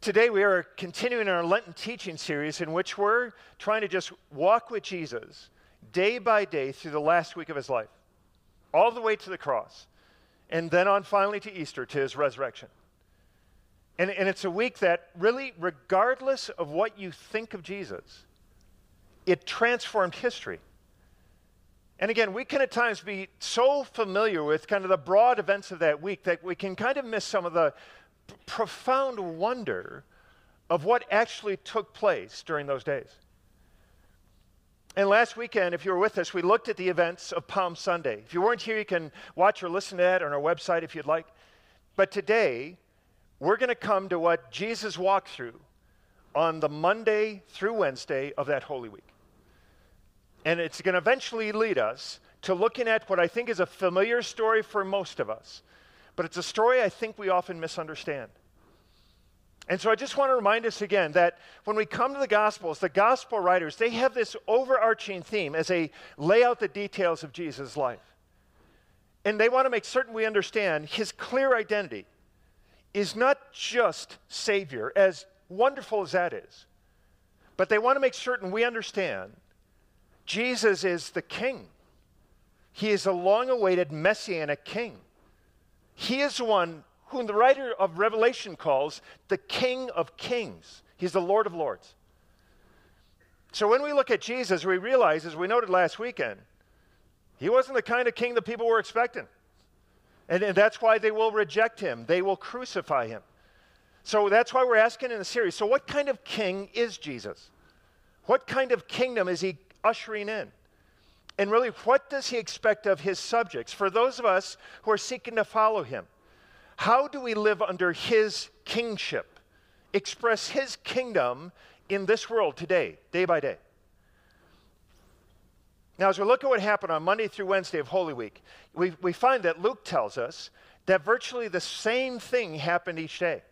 Today, we are continuing our Lenten teaching series in which we're trying to just walk with Jesus day by day through the last week of his life, all the way to the cross, and then on finally to Easter, to his resurrection. And, and it's a week that really, regardless of what you think of Jesus, it transformed history. And again, we can at times be so familiar with kind of the broad events of that week that we can kind of miss some of the profound wonder of what actually took place during those days. And last weekend, if you were with us, we looked at the events of Palm Sunday. If you weren't here, you can watch or listen to that on our website if you'd like. But today, we're going to come to what Jesus walked through on the Monday through Wednesday of that Holy Week. And it's going to eventually lead us to looking at what I think is a familiar story for most of us, but it's a story I think we often misunderstand. And so I just want to remind us again that when we come to the Gospels, the Gospel writers, they have this overarching theme as they lay out the details of Jesus' life. And they want to make certain we understand his clear identity is not just Savior, as wonderful as that is, but they want to make certain we understand Jesus is the King. He is a long awaited messianic King. He is the one whom the writer of Revelation calls the King of Kings. He's the Lord of Lords. So when we look at Jesus, we realize, as we noted last weekend, he wasn't the kind of king that people were expecting. And, and that's why they will reject him, they will crucify him. So that's why we're asking in the series so, what kind of king is Jesus? What kind of kingdom is he ushering in? And really, what does he expect of his subjects? For those of us who are seeking to follow him, how do we live under his kingship, express his kingdom in this world today, day by day? Now, as we look at what happened on Monday through Wednesday of Holy Week, we, we find that Luke tells us that virtually the same thing happened each day,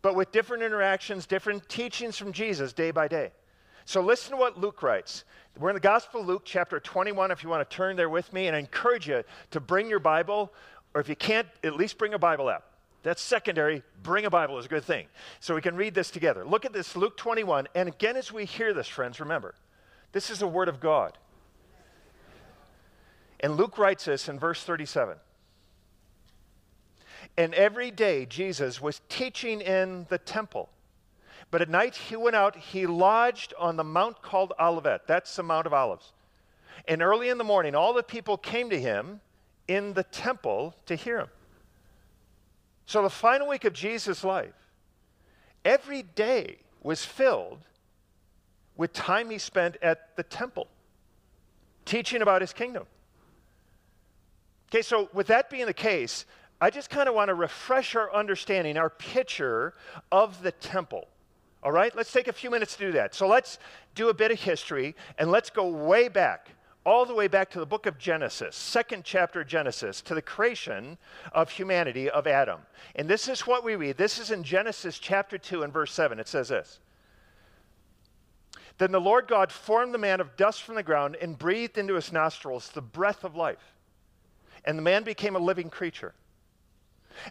but with different interactions, different teachings from Jesus day by day. So listen to what Luke writes. We're in the Gospel of Luke, chapter 21, if you want to turn there with me, and I encourage you to bring your Bible, or if you can't, at least bring a Bible app. That's secondary. Bring a Bible is a good thing. So we can read this together. Look at this, Luke 21. And again, as we hear this, friends, remember, this is the Word of God. And Luke writes this in verse 37. And every day Jesus was teaching in the temple. But at night he went out, he lodged on the mount called Olivet. That's the Mount of Olives. And early in the morning, all the people came to him in the temple to hear him. So the final week of Jesus' life, every day was filled with time he spent at the temple, teaching about his kingdom. Okay, so with that being the case, I just kind of want to refresh our understanding, our picture of the temple. All right, let's take a few minutes to do that. So let's do a bit of history and let's go way back, all the way back to the book of Genesis, second chapter of Genesis, to the creation of humanity, of Adam. And this is what we read. This is in Genesis chapter 2 and verse 7. It says this Then the Lord God formed the man of dust from the ground and breathed into his nostrils the breath of life and the man became a living creature.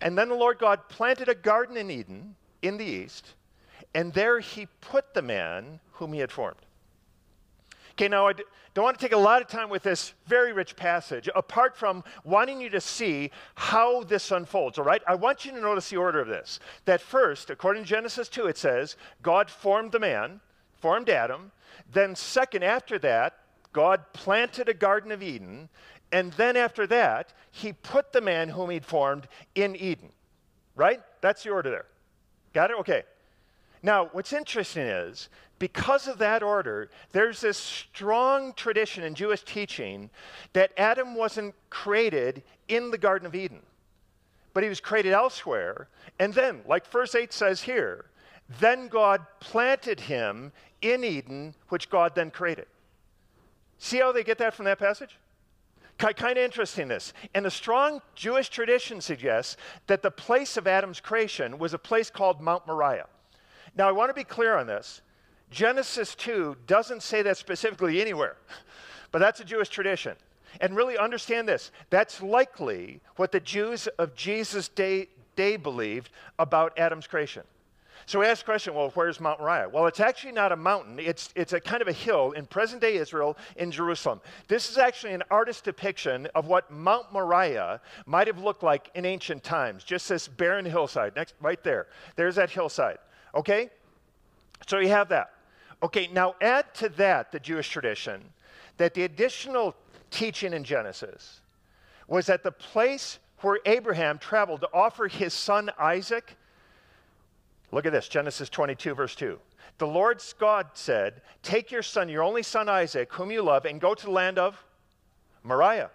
And then the Lord God planted a garden in Eden in the east, and there he put the man whom he had formed. Okay, now I don't want to take a lot of time with this very rich passage, apart from wanting you to see how this unfolds, all right? I want you to notice the order of this. That first, according to Genesis 2, it says, God formed the man, formed Adam. Then, second, after that, God planted a Garden of Eden. And then after that, he put the man whom he'd formed in Eden. Right? That's the order there. Got it? Okay. Now, what's interesting is because of that order, there's this strong tradition in Jewish teaching that Adam wasn't created in the Garden of Eden, but he was created elsewhere. And then, like verse 8 says here, then God planted him in Eden, which God then created. See how they get that from that passage? Kind of interesting, this. And the strong Jewish tradition suggests that the place of Adam's creation was a place called Mount Moriah. Now, I want to be clear on this. Genesis 2 doesn't say that specifically anywhere, but that's a Jewish tradition. And really understand this that's likely what the Jews of Jesus' day, day believed about Adam's creation. So we ask the question, well, where's Mount Moriah? Well, it's actually not a mountain. It's, it's a kind of a hill in present day Israel in Jerusalem. This is actually an artist's depiction of what Mount Moriah might have looked like in ancient times. Just this barren hillside, next, right there. There's that hillside. Okay? So you have that. Okay, now add to that the Jewish tradition that the additional teaching in Genesis was that the place where Abraham traveled to offer his son Isaac Look at this Genesis 22, verse 2. The Lord God said, Take your son, your only son Isaac, whom you love, and go to the land of Moriah,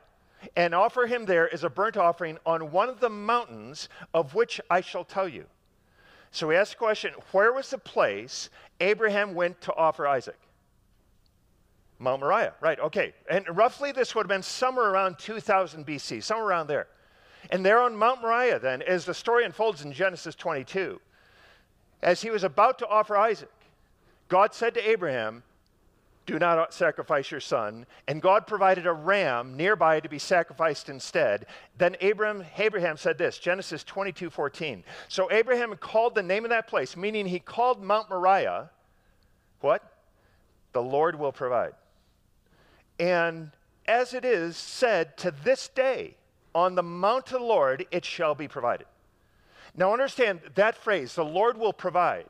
and offer him there as a burnt offering on one of the mountains of which I shall tell you. So we ask the question where was the place Abraham went to offer Isaac? Mount Moriah, right, okay. And roughly this would have been somewhere around 2000 BC, somewhere around there. And there on Mount Moriah, then, as the story unfolds in Genesis 22, as he was about to offer Isaac, God said to Abraham, Do not sacrifice your son. And God provided a ram nearby to be sacrificed instead. Then Abraham, Abraham said this Genesis 22 14. So Abraham called the name of that place, meaning he called Mount Moriah, what? The Lord will provide. And as it is said to this day, on the mount of the Lord it shall be provided. Now, understand that phrase, the Lord will provide.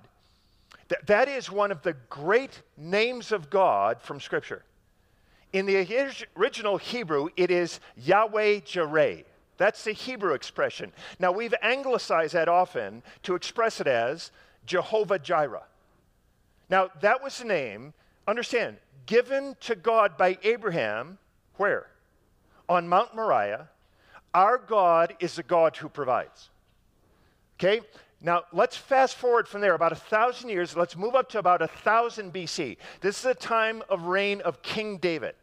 Th- that is one of the great names of God from Scripture. In the original Hebrew, it is Yahweh Jireh. That's the Hebrew expression. Now, we've anglicized that often to express it as Jehovah Jireh. Now, that was the name, understand, given to God by Abraham, where? On Mount Moriah. Our God is the God who provides. Okay? Now, let's fast forward from there about a thousand years. Let's move up to about a thousand BC. This is the time of reign of King David.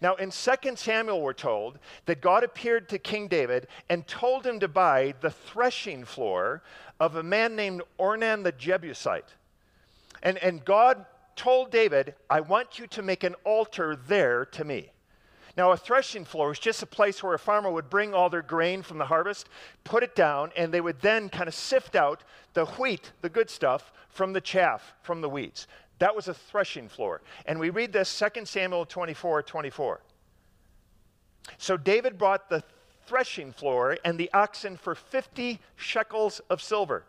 Now, in 2 Samuel, we're told that God appeared to King David and told him to buy the threshing floor of a man named Ornan the Jebusite. And, and God told David, I want you to make an altar there to me. Now, a threshing floor was just a place where a farmer would bring all their grain from the harvest, put it down, and they would then kind of sift out the wheat, the good stuff, from the chaff, from the weeds. That was a threshing floor. And we read this 2 Samuel 24 24. So David brought the threshing floor and the oxen for 50 shekels of silver.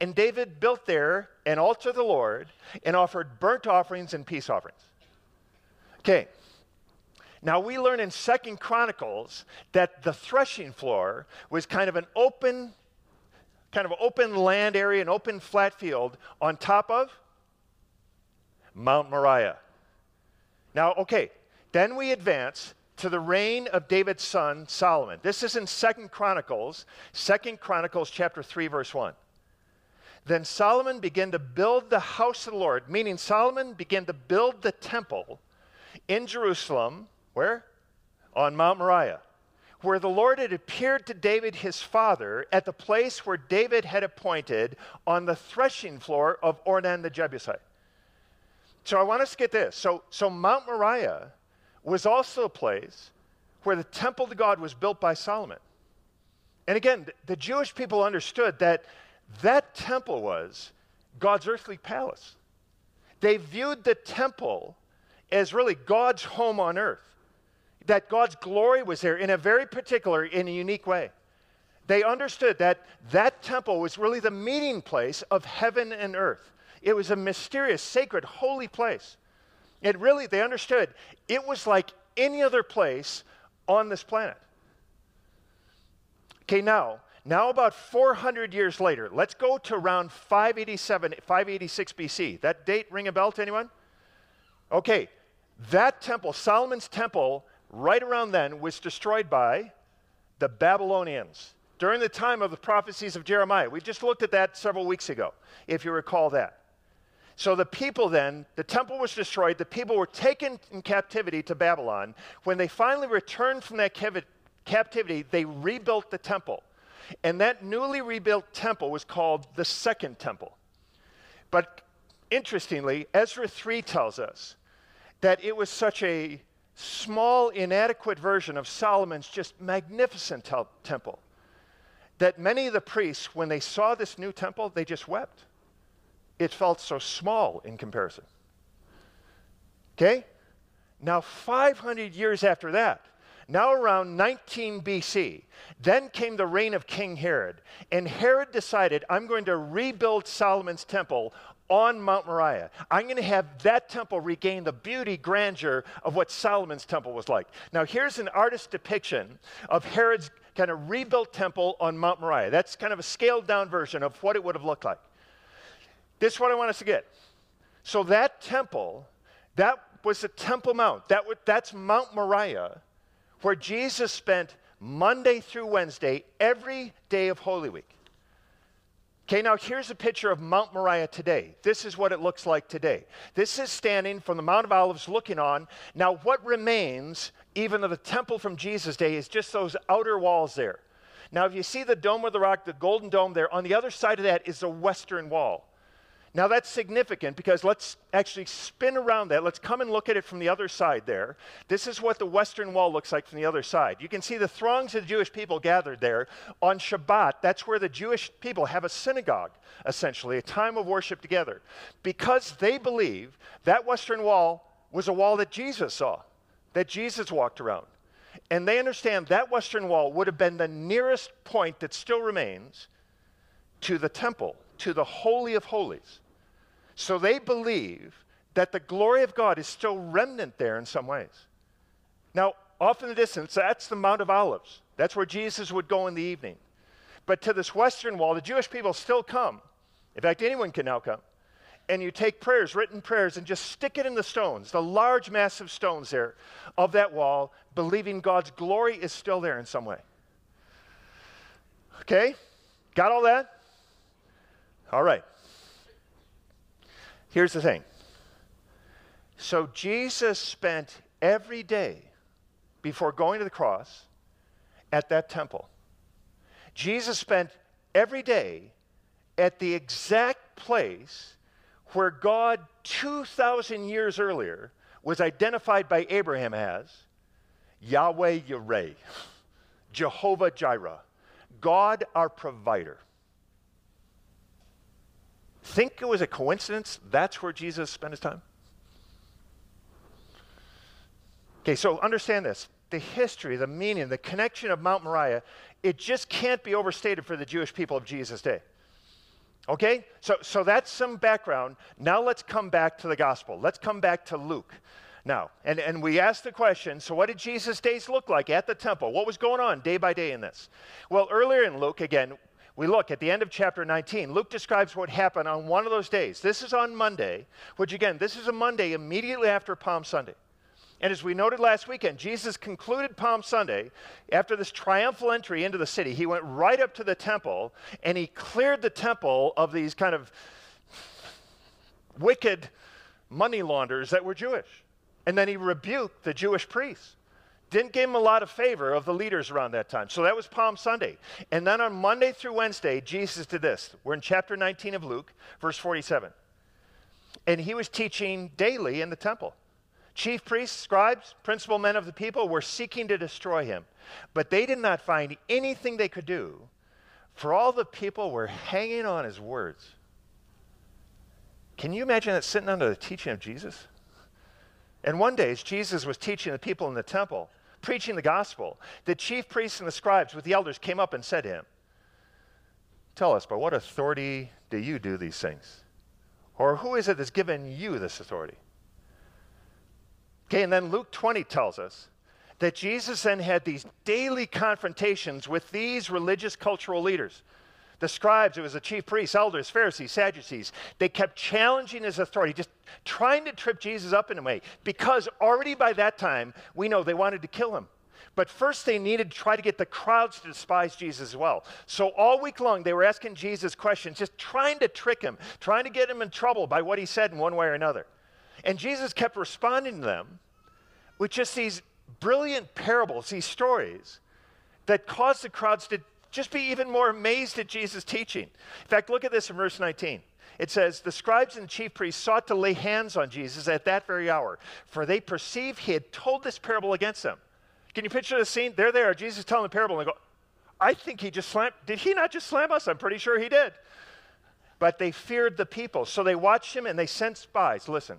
And David built there an altar to the Lord and offered burnt offerings and peace offerings. Okay, now we learn in Second Chronicles that the threshing floor was kind of an open, kind of open land area, an open flat field on top of Mount Moriah. Now, okay, then we advance to the reign of David's son Solomon. This is in Second Chronicles, Second Chronicles chapter 3 verse 1. Then Solomon began to build the house of the Lord, meaning Solomon began to build the temple in Jerusalem where? On Mount Moriah, where the Lord had appeared to David his father at the place where David had appointed on the threshing floor of Ornan the Jebusite. So I want us to get this. So, so Mount Moriah was also a place where the temple to God was built by Solomon. And again, the Jewish people understood that that temple was God's earthly palace. They viewed the temple as really God's home on earth that God's glory was there in a very particular, in a unique way. They understood that that temple was really the meeting place of heaven and earth. It was a mysterious, sacred, holy place. It really, they understood, it was like any other place on this planet. Okay, now, now about 400 years later, let's go to around 587, 586 BC. That date ring a bell to anyone? Okay, that temple, Solomon's temple, right around then was destroyed by the Babylonians during the time of the prophecies of Jeremiah. We just looked at that several weeks ago, if you recall that. So the people then, the temple was destroyed, the people were taken in captivity to Babylon. When they finally returned from that captivity, they rebuilt the temple. And that newly rebuilt temple was called the Second Temple. But interestingly, Ezra 3 tells us that it was such a small, inadequate version of Solomon's just magnificent te- temple. That many of the priests, when they saw this new temple, they just wept. it felt so small in comparison. Okay? Now, 500 years after that, now around 19 BC, then came the reign of King Herod. And Herod decided, I'm going to rebuild Solomon's temple on Mount Moriah. I'm going to have that temple regain the beauty, grandeur of what Solomon's temple was like. Now, here's an artist's depiction of Herod's kind of rebuilt temple on Mount Moriah. That's kind of a scaled down version of what it would have looked like. This is what I want us to get. So, that temple, that was the Temple Mount. That that's Mount Moriah, where Jesus spent Monday through Wednesday every day of Holy Week. Okay, now here's a picture of Mount Moriah today. This is what it looks like today. This is standing from the Mount of Olives looking on. Now, what remains, even of the temple from Jesus' day, is just those outer walls there. Now, if you see the Dome of the Rock, the Golden Dome there, on the other side of that is the Western Wall. Now that's significant because let's actually spin around that. Let's come and look at it from the other side there. This is what the Western Wall looks like from the other side. You can see the throngs of the Jewish people gathered there. On Shabbat, that's where the Jewish people have a synagogue, essentially, a time of worship together. Because they believe that Western Wall was a wall that Jesus saw, that Jesus walked around. And they understand that Western Wall would have been the nearest point that still remains to the temple to the Holy of Holies. So they believe that the glory of God is still remnant there in some ways. Now, off in the distance, that's the Mount of Olives. That's where Jesus would go in the evening. But to this western wall, the Jewish people still come. In fact, anyone can now come. And you take prayers, written prayers, and just stick it in the stones, the large, massive stones there of that wall, believing God's glory is still there in some way. Okay? Got all that? All right. Here's the thing. So Jesus spent every day before going to the cross at that temple. Jesus spent every day at the exact place where God 2,000 years earlier was identified by Abraham as Yahweh Yireh, Jehovah Jireh, God our provider. Think it was a coincidence that's where Jesus spent his time? Okay, so understand this. The history, the meaning, the connection of Mount Moriah, it just can't be overstated for the Jewish people of Jesus' day. Okay? So, so that's some background. Now let's come back to the gospel. Let's come back to Luke. Now, and, and we asked the question so, what did Jesus' days look like at the temple? What was going on day by day in this? Well, earlier in Luke, again, we look at the end of chapter 19. Luke describes what happened on one of those days. This is on Monday, which again, this is a Monday immediately after Palm Sunday. And as we noted last weekend, Jesus concluded Palm Sunday after this triumphal entry into the city. He went right up to the temple and he cleared the temple of these kind of wicked money launderers that were Jewish. And then he rebuked the Jewish priests didn't give him a lot of favor of the leaders around that time. So that was Palm Sunday. And then on Monday through Wednesday, Jesus did this. We're in chapter 19 of Luke, verse 47. And he was teaching daily in the temple. Chief priests, scribes, principal men of the people were seeking to destroy him, but they did not find anything they could do, for all the people were hanging on his words. Can you imagine that sitting under the teaching of Jesus? And one day, as Jesus was teaching the people in the temple, preaching the gospel, the chief priests and the scribes with the elders came up and said to him, Tell us, by what authority do you do these things? Or who is it that's given you this authority? Okay, and then Luke 20 tells us that Jesus then had these daily confrontations with these religious cultural leaders. The scribes, it was the chief priests, elders, Pharisees, Sadducees. They kept challenging his authority, just trying to trip Jesus up in a way, because already by that time, we know they wanted to kill him. But first, they needed to try to get the crowds to despise Jesus as well. So, all week long, they were asking Jesus questions, just trying to trick him, trying to get him in trouble by what he said in one way or another. And Jesus kept responding to them with just these brilliant parables, these stories that caused the crowds to just be even more amazed at Jesus' teaching. In fact, look at this in verse 19. It says, The scribes and chief priests sought to lay hands on Jesus at that very hour, for they perceived he had told this parable against them. Can you picture the scene? There They're Jesus telling the parable, and they go, I think he just slammed, did he not just slam us? I'm pretty sure he did. but they feared the people. So they watched him and they sent spies, listen,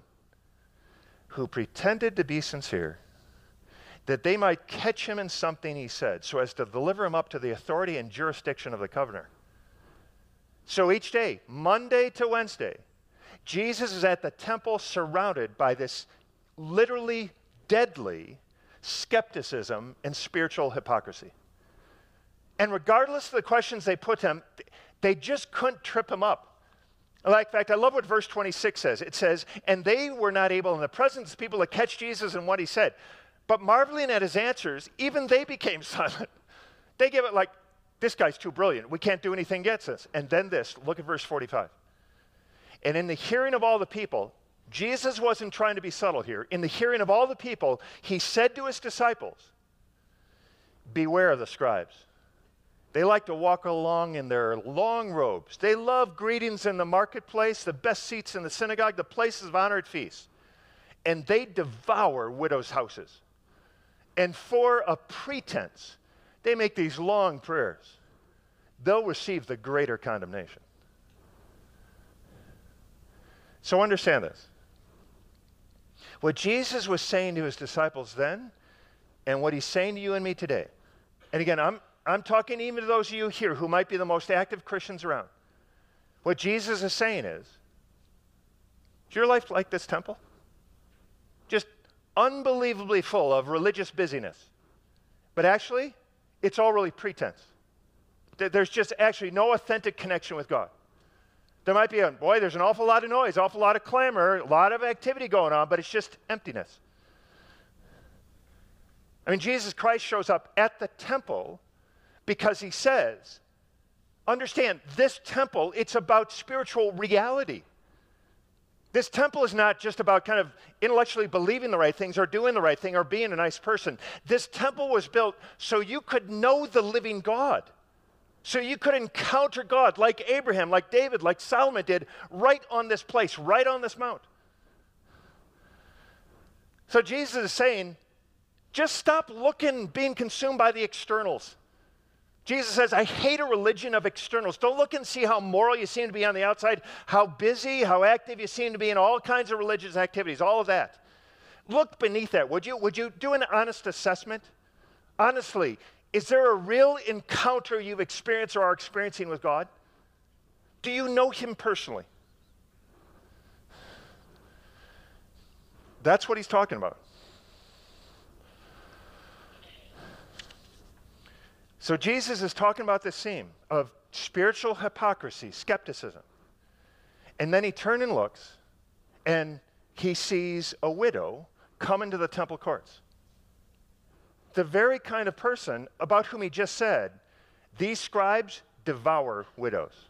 who pretended to be sincere, that they might catch him in something he said, so as to deliver him up to the authority and jurisdiction of the governor. So each day, Monday to Wednesday, Jesus is at the temple surrounded by this literally deadly skepticism and spiritual hypocrisy. And regardless of the questions they put to him, they just couldn't trip him up. Like, in fact, I love what verse 26 says. It says, And they were not able in the presence of people to catch Jesus and what he said. But marveling at his answers, even they became silent. They give it like, This guy's too brilliant. We can't do anything against this. And then this look at verse 45. And in the hearing of all the people, Jesus wasn't trying to be subtle here. In the hearing of all the people, he said to his disciples, Beware of the scribes. They like to walk along in their long robes. They love greetings in the marketplace, the best seats in the synagogue, the places of honor at feasts. And they devour widows' houses. And for a pretense, they make these long prayers. They'll receive the greater condemnation. So understand this. What Jesus was saying to his disciples then, and what he's saying to you and me today. And again, I'm, I'm talking even to those of you here who might be the most active Christians around. What Jesus is saying is, is your life like this temple? Unbelievably full of religious busyness. But actually, it's all really pretense. There's just actually no authentic connection with God. There might be a, boy, there's an awful lot of noise, awful lot of clamor, a lot of activity going on, but it's just emptiness. I mean, Jesus Christ shows up at the temple because he says, understand, this temple, it's about spiritual reality. This temple is not just about kind of intellectually believing the right things or doing the right thing or being a nice person. This temple was built so you could know the living God. So you could encounter God like Abraham, like David, like Solomon did, right on this place, right on this mount. So Jesus is saying, just stop looking, being consumed by the externals. Jesus says, I hate a religion of externals. Don't look and see how moral you seem to be on the outside, how busy, how active you seem to be in all kinds of religious activities, all of that. Look beneath that, would you? Would you do an honest assessment? Honestly, is there a real encounter you've experienced or are experiencing with God? Do you know Him personally? That's what he's talking about. So Jesus is talking about this theme of spiritual hypocrisy, skepticism. And then he turns and looks, and he sees a widow come into the temple courts the very kind of person about whom he just said, these scribes devour widows.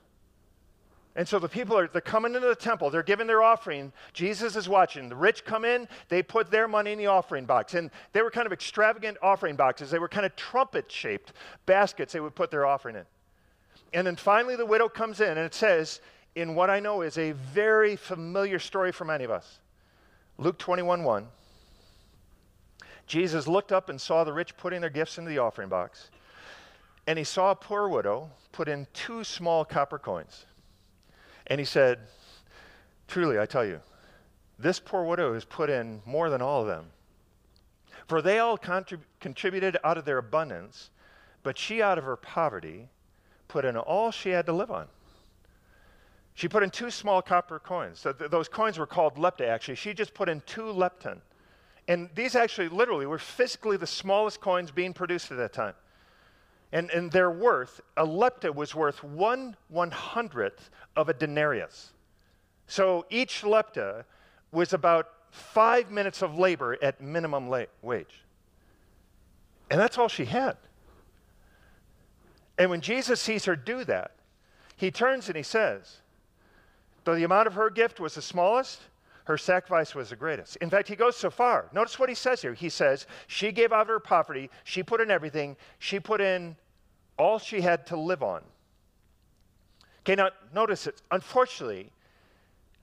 And so the people are they're coming into the temple, they're giving their offering. Jesus is watching. The rich come in, they put their money in the offering box. And they were kind of extravagant offering boxes. They were kind of trumpet shaped baskets they would put their offering in. And then finally the widow comes in, and it says, in what I know is a very familiar story for many of us. Luke 21 1. Jesus looked up and saw the rich putting their gifts into the offering box. And he saw a poor widow put in two small copper coins. And he said, Truly, I tell you, this poor widow has put in more than all of them. For they all contrib- contributed out of their abundance, but she, out of her poverty, put in all she had to live on. She put in two small copper coins. So th- those coins were called lepta, actually. She just put in two lepton. And these actually, literally, were physically the smallest coins being produced at that time. And, and their worth, a lepta was worth one one hundredth of a denarius. So each lepta was about five minutes of labor at minimum la- wage. And that's all she had. And when Jesus sees her do that, he turns and he says, Though the amount of her gift was the smallest, her sacrifice was the greatest. In fact, he goes so far. Notice what he says here. He says, She gave out her poverty, she put in everything, she put in all she had to live on. Okay, now notice it. Unfortunately,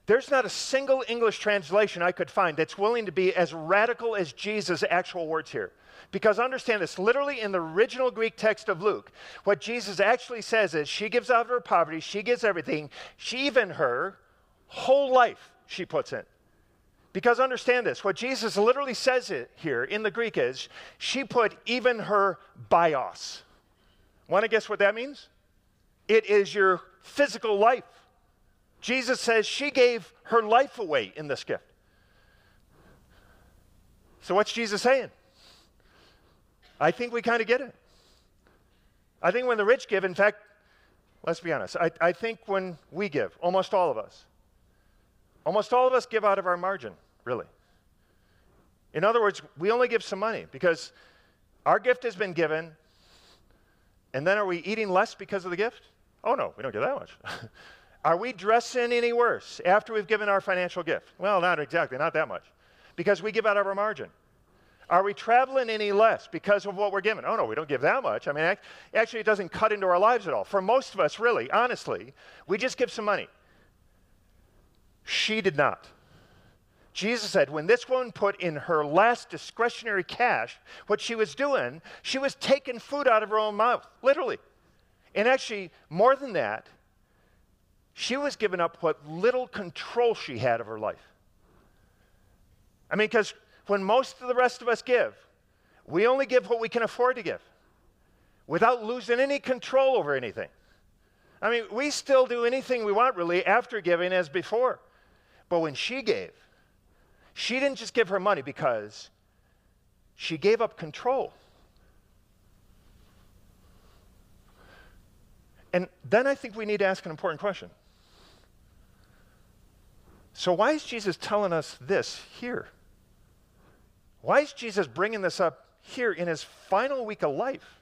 There's not a single English translation I could find that's willing to be as radical as Jesus' actual words here. Because understand this, literally in the original Greek text of Luke, what Jesus actually says is she gives out of her poverty, she gives everything, she even her whole life she puts in. Because understand this, what Jesus literally says here in the Greek is she put even her bios. Want to guess what that means? It is your physical life. Jesus says she gave her life away in this gift. So, what's Jesus saying? I think we kind of get it. I think when the rich give, in fact, let's be honest, I, I think when we give, almost all of us, almost all of us give out of our margin, really. In other words, we only give some money because our gift has been given, and then are we eating less because of the gift? Oh, no, we don't get that much. are we dressing any worse after we've given our financial gift? Well, not exactly, not that much, because we give out of our margin. Are we traveling any less because of what we're given? Oh, no, we don't give that much. I mean, actually, it doesn't cut into our lives at all. For most of us, really, honestly, we just give some money. She did not. Jesus said, when this woman put in her last discretionary cash, what she was doing, she was taking food out of her own mouth, literally. And actually, more than that, she was giving up what little control she had of her life. I mean, because when most of the rest of us give, we only give what we can afford to give without losing any control over anything. I mean, we still do anything we want really after giving as before. But when she gave, she didn't just give her money because she gave up control. And then I think we need to ask an important question. So, why is Jesus telling us this here? Why is Jesus bringing this up here in his final week of life?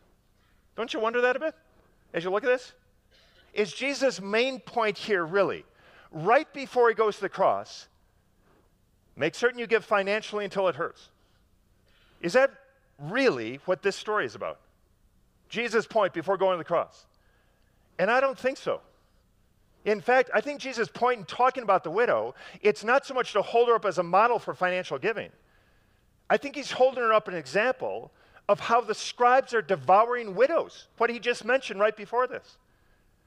Don't you wonder that a bit as you look at this? Is Jesus' main point here really, right before he goes to the cross, make certain you give financially until it hurts? Is that really what this story is about? Jesus' point before going to the cross? And I don't think so. In fact, I think Jesus' point in talking about the widow, it's not so much to hold her up as a model for financial giving. I think he's holding her up an example of how the scribes are devouring widows, what he just mentioned right before this.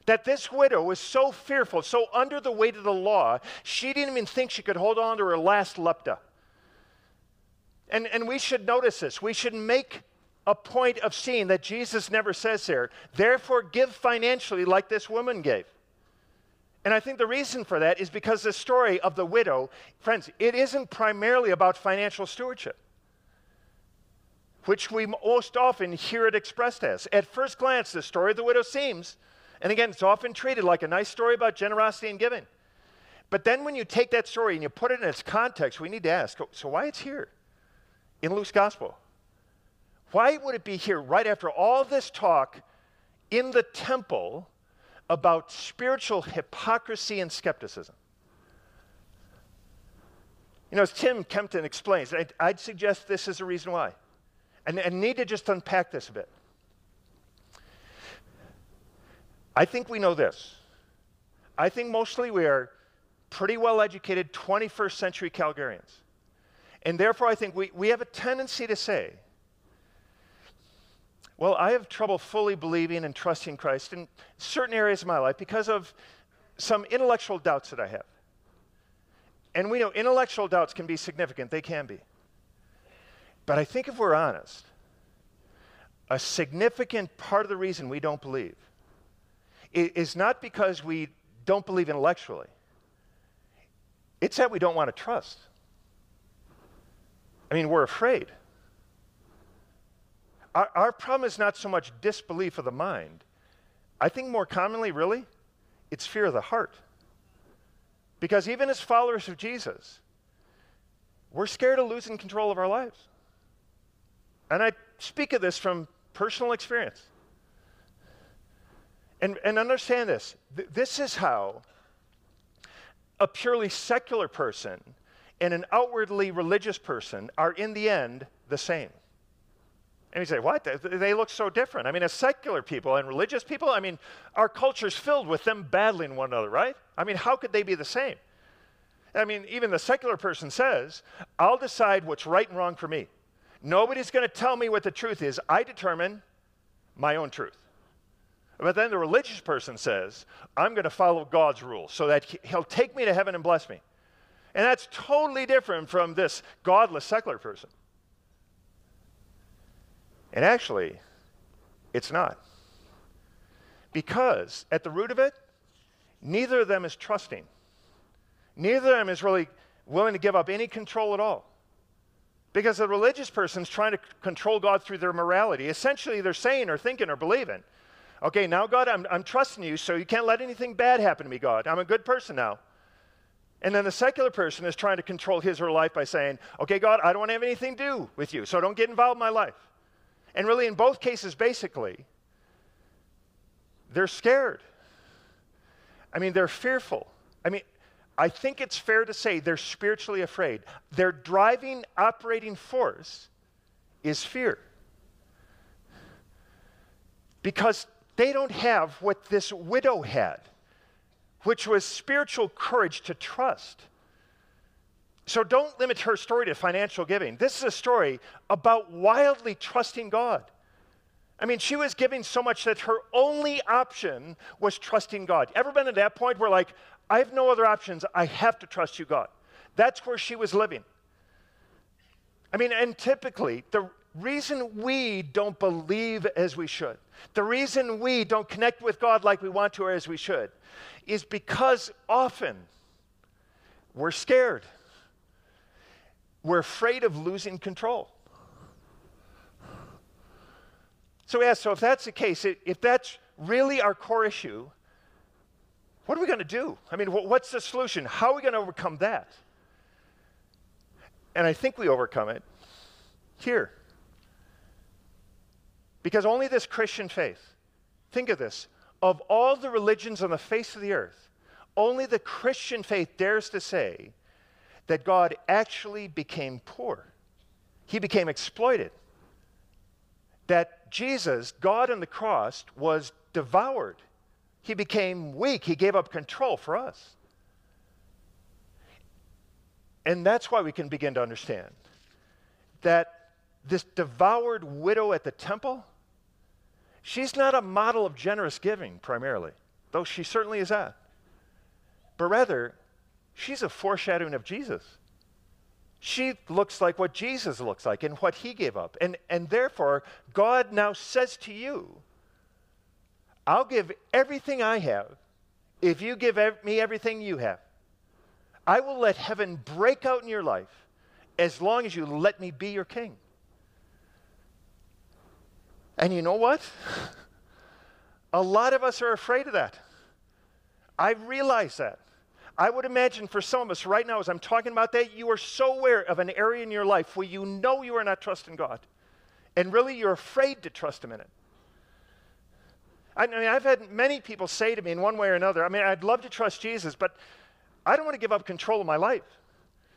That this widow was so fearful, so under the weight of the law, she didn't even think she could hold on to her last lepta. And, and we should notice this. We should make a point of seeing that Jesus never says there, therefore give financially like this woman gave. And I think the reason for that is because the story of the widow, friends, it isn't primarily about financial stewardship which we most often hear it expressed as. At first glance, the story of the widow seems, and again, it's often treated like a nice story about generosity and giving. But then when you take that story and you put it in its context, we need to ask so why it's here in Luke's gospel? Why would it be here right after all this talk in the temple about spiritual hypocrisy and skepticism? You know, as Tim Kempton explains, I'd, I'd suggest this is a reason why and, and need to just unpack this a bit. I think we know this. I think mostly we are pretty well educated 21st century Calgarians. And therefore, I think we, we have a tendency to say, well, I have trouble fully believing and trusting Christ in certain areas of my life because of some intellectual doubts that I have. And we know intellectual doubts can be significant, they can be. But I think if we're honest, a significant part of the reason we don't believe is not because we don't believe intellectually, it's that we don't want to trust. I mean, we're afraid. Our, our problem is not so much disbelief of the mind. I think more commonly, really, it's fear of the heart. Because even as followers of Jesus, we're scared of losing control of our lives. And I speak of this from personal experience. And, and understand this Th- this is how a purely secular person and an outwardly religious person are, in the end, the same. And you say, what? They look so different. I mean, as secular people and religious people, I mean, our culture's filled with them battling one another, right? I mean, how could they be the same? I mean, even the secular person says, I'll decide what's right and wrong for me. Nobody's going to tell me what the truth is. I determine my own truth. But then the religious person says, I'm going to follow God's rules so that he'll take me to heaven and bless me. And that's totally different from this godless secular person. And actually, it's not. Because at the root of it, neither of them is trusting. Neither of them is really willing to give up any control at all. Because the religious person is trying to control God through their morality. Essentially, they're saying or thinking or believing, okay, now, God, I'm, I'm trusting you, so you can't let anything bad happen to me, God. I'm a good person now. And then the secular person is trying to control his or her life by saying, okay, God, I don't want to have anything to do with you, so don't get involved in my life. And really, in both cases, basically, they're scared. I mean, they're fearful. I mean, I think it's fair to say they're spiritually afraid. Their driving, operating force is fear. Because they don't have what this widow had which was spiritual courage to trust. So don't limit her story to financial giving. This is a story about wildly trusting God. I mean, she was giving so much that her only option was trusting God. Ever been at that point where, like, I have no other options, I have to trust you, God? That's where she was living. I mean, and typically, the reason we don't believe as we should, the reason we don't connect with God like we want to or as we should, is because often we're scared. We're afraid of losing control. So, yeah, so if that's the case, if that's really our core issue, what are we going to do? I mean, what's the solution? How are we going to overcome that? And I think we overcome it here. Because only this Christian faith, think of this, of all the religions on the face of the earth, only the Christian faith dares to say that God actually became poor. He became exploited. That Jesus, God on the cross, was devoured. He became weak. He gave up control for us. And that's why we can begin to understand that this devoured widow at the temple She's not a model of generous giving primarily, though she certainly is that. But rather, she's a foreshadowing of Jesus. She looks like what Jesus looks like and what he gave up. And, and therefore, God now says to you, I'll give everything I have if you give ev- me everything you have. I will let heaven break out in your life as long as you let me be your king. And you know what? A lot of us are afraid of that. I realize that. I would imagine for some of us right now, as I'm talking about that, you are so aware of an area in your life where you know you are not trusting God. And really, you're afraid to trust Him in it. I mean, I've had many people say to me in one way or another, I mean, I'd love to trust Jesus, but I don't want to give up control of my life.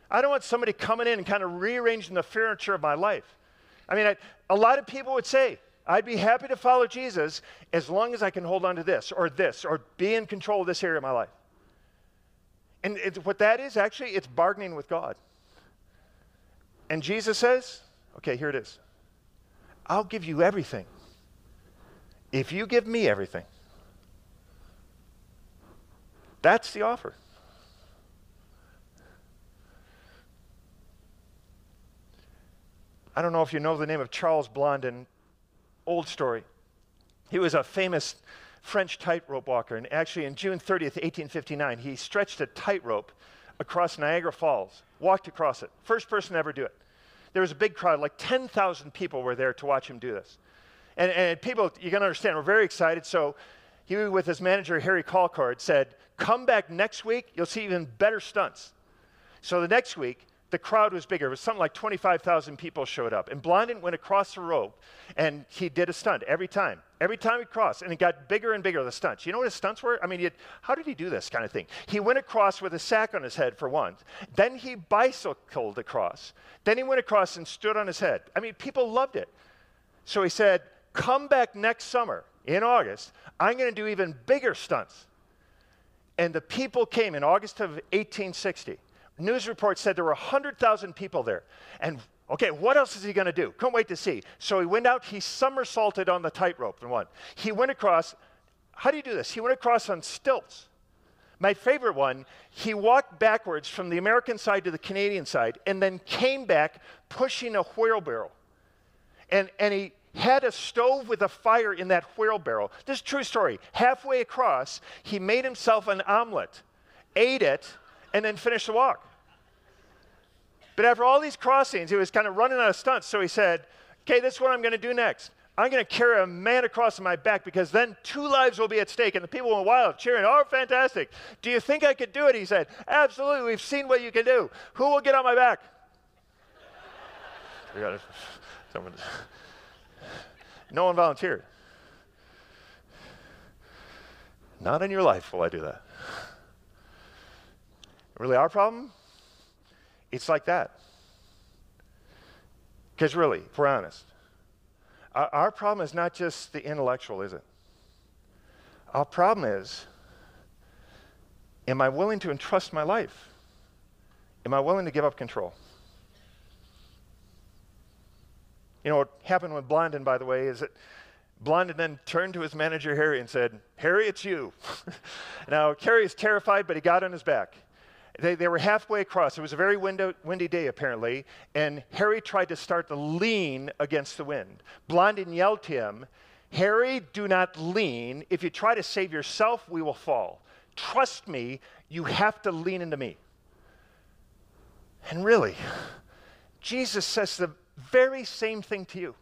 I don't want somebody coming in and kind of rearranging the furniture of my life. I mean, I, a lot of people would say, I'd be happy to follow Jesus as long as I can hold on to this or this or be in control of this area of my life. And what that is, actually, it's bargaining with God. And Jesus says, okay, here it is. I'll give you everything if you give me everything. That's the offer. I don't know if you know the name of Charles Blondin, old story. He was a famous French tightrope walker, and actually, in June 30th, 1859, he stretched a tightrope across Niagara Falls, walked across it. First person to ever do it. There was a big crowd, like 10,000 people were there to watch him do this. And, and people, you can understand, were very excited. So he, with his manager, Harry Colcord, said, Come back next week, you'll see even better stunts. So the next week, the crowd was bigger. It was something like 25,000 people showed up. And Blondin went across the rope and he did a stunt every time. Every time he crossed, and it got bigger and bigger, the stunts. You know what his stunts were? I mean, had, how did he do this kind of thing? He went across with a sack on his head for once. Then he bicycled across. Then he went across and stood on his head. I mean, people loved it. So he said, Come back next summer in August. I'm going to do even bigger stunts. And the people came in August of 1860 news report said there were 100,000 people there. And okay, what else is he going to do? Couldn't wait to see. So he went out, he somersaulted on the tightrope and won. He went across, how do you do this? He went across on stilts. My favorite one, he walked backwards from the American side to the Canadian side and then came back pushing a wheelbarrow. And, and he had a stove with a fire in that wheelbarrow. This is true story. Halfway across, he made himself an omelet, ate it, and then finished the walk. But after all these crossings, he was kind of running out of stunts. So he said, Okay, this is what I'm going to do next. I'm going to carry a man across my back because then two lives will be at stake. And the people went wild, cheering, Oh, fantastic. Do you think I could do it? He said, Absolutely. We've seen what you can do. Who will get on my back? no one volunteered. Not in your life will I do that. Really, our problem? It's like that. Because really, if we're honest, our, problem is not just the intellectual, is it? Our problem is am I willing to entrust my life? Am I willing to give up control? You know what happened with Blondin, by the way, is that Blondin then turned to his manager, Harry, and said, Harry, it's you. now, Harry is terrified, but he got on his back. They, they were halfway across. It was a very window, windy day, apparently, and Harry tried to start to lean against the wind. Blondin yelled to him, Harry, do not lean. If you try to save yourself, we will fall. Trust me, you have to lean into me. And really, Jesus says the very same thing to you.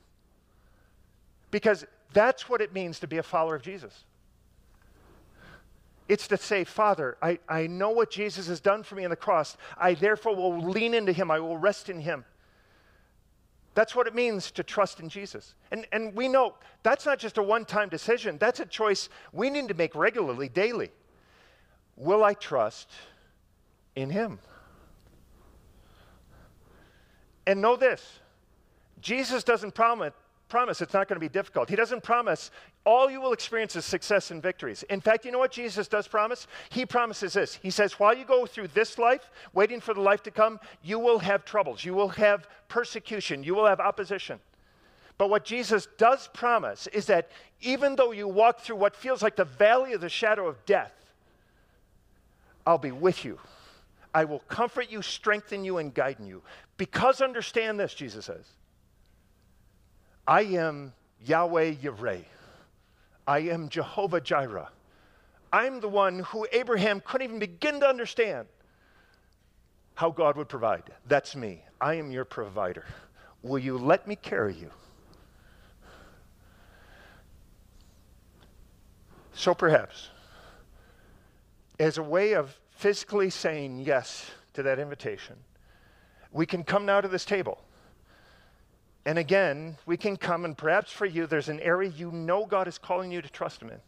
Because that's what it means to be a follower of Jesus. It's to say, Father, I, I know what Jesus has done for me on the cross. I therefore will lean into him, I will rest in him. That's what it means to trust in Jesus. And, and we know that's not just a one time decision, that's a choice we need to make regularly, daily. Will I trust in him? And know this Jesus doesn't promise, promise it's not going to be difficult. He doesn't promise all you will experience is success and victories. In fact, you know what Jesus does promise? He promises this. He says, while you go through this life, waiting for the life to come, you will have troubles, you will have persecution, you will have opposition. But what Jesus does promise is that even though you walk through what feels like the valley of the shadow of death, I'll be with you. I will comfort you, strengthen you, and guide you. Because understand this, Jesus says I am Yahweh Yireh. I am Jehovah Jireh. I'm the one who Abraham couldn't even begin to understand how God would provide. That's me. I am your provider. Will you let me carry you? So perhaps, as a way of physically saying yes to that invitation, we can come now to this table and again, we can come, and perhaps for you, there's an area you know God is calling you to trust Him in.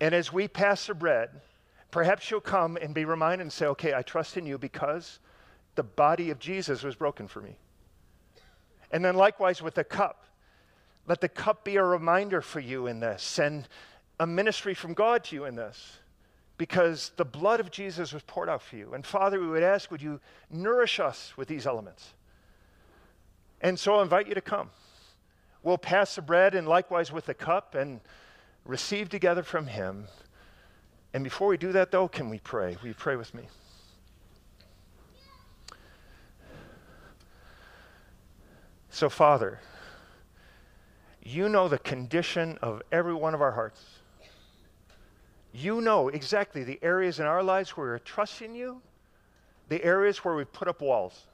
And as we pass the bread, perhaps you'll come and be reminded and say, okay, I trust in you because the body of Jesus was broken for me. And then likewise with the cup, let the cup be a reminder for you in this and a ministry from God to you in this because the blood of Jesus was poured out for you. And Father, we would ask, would you nourish us with these elements? And so I invite you to come. We'll pass the bread and likewise with the cup and receive together from Him. And before we do that, though, can we pray? Will you pray with me? So, Father, you know the condition of every one of our hearts. You know exactly the areas in our lives where we're trusting you, the areas where we've put up walls.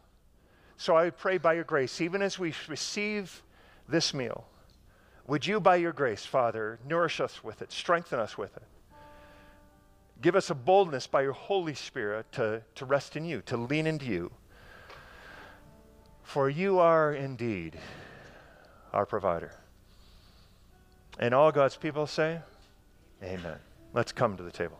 So I pray by your grace, even as we receive this meal, would you, by your grace, Father, nourish us with it, strengthen us with it. Give us a boldness by your Holy Spirit to, to rest in you, to lean into you. For you are indeed our provider. And all God's people say, Amen. Let's come to the table.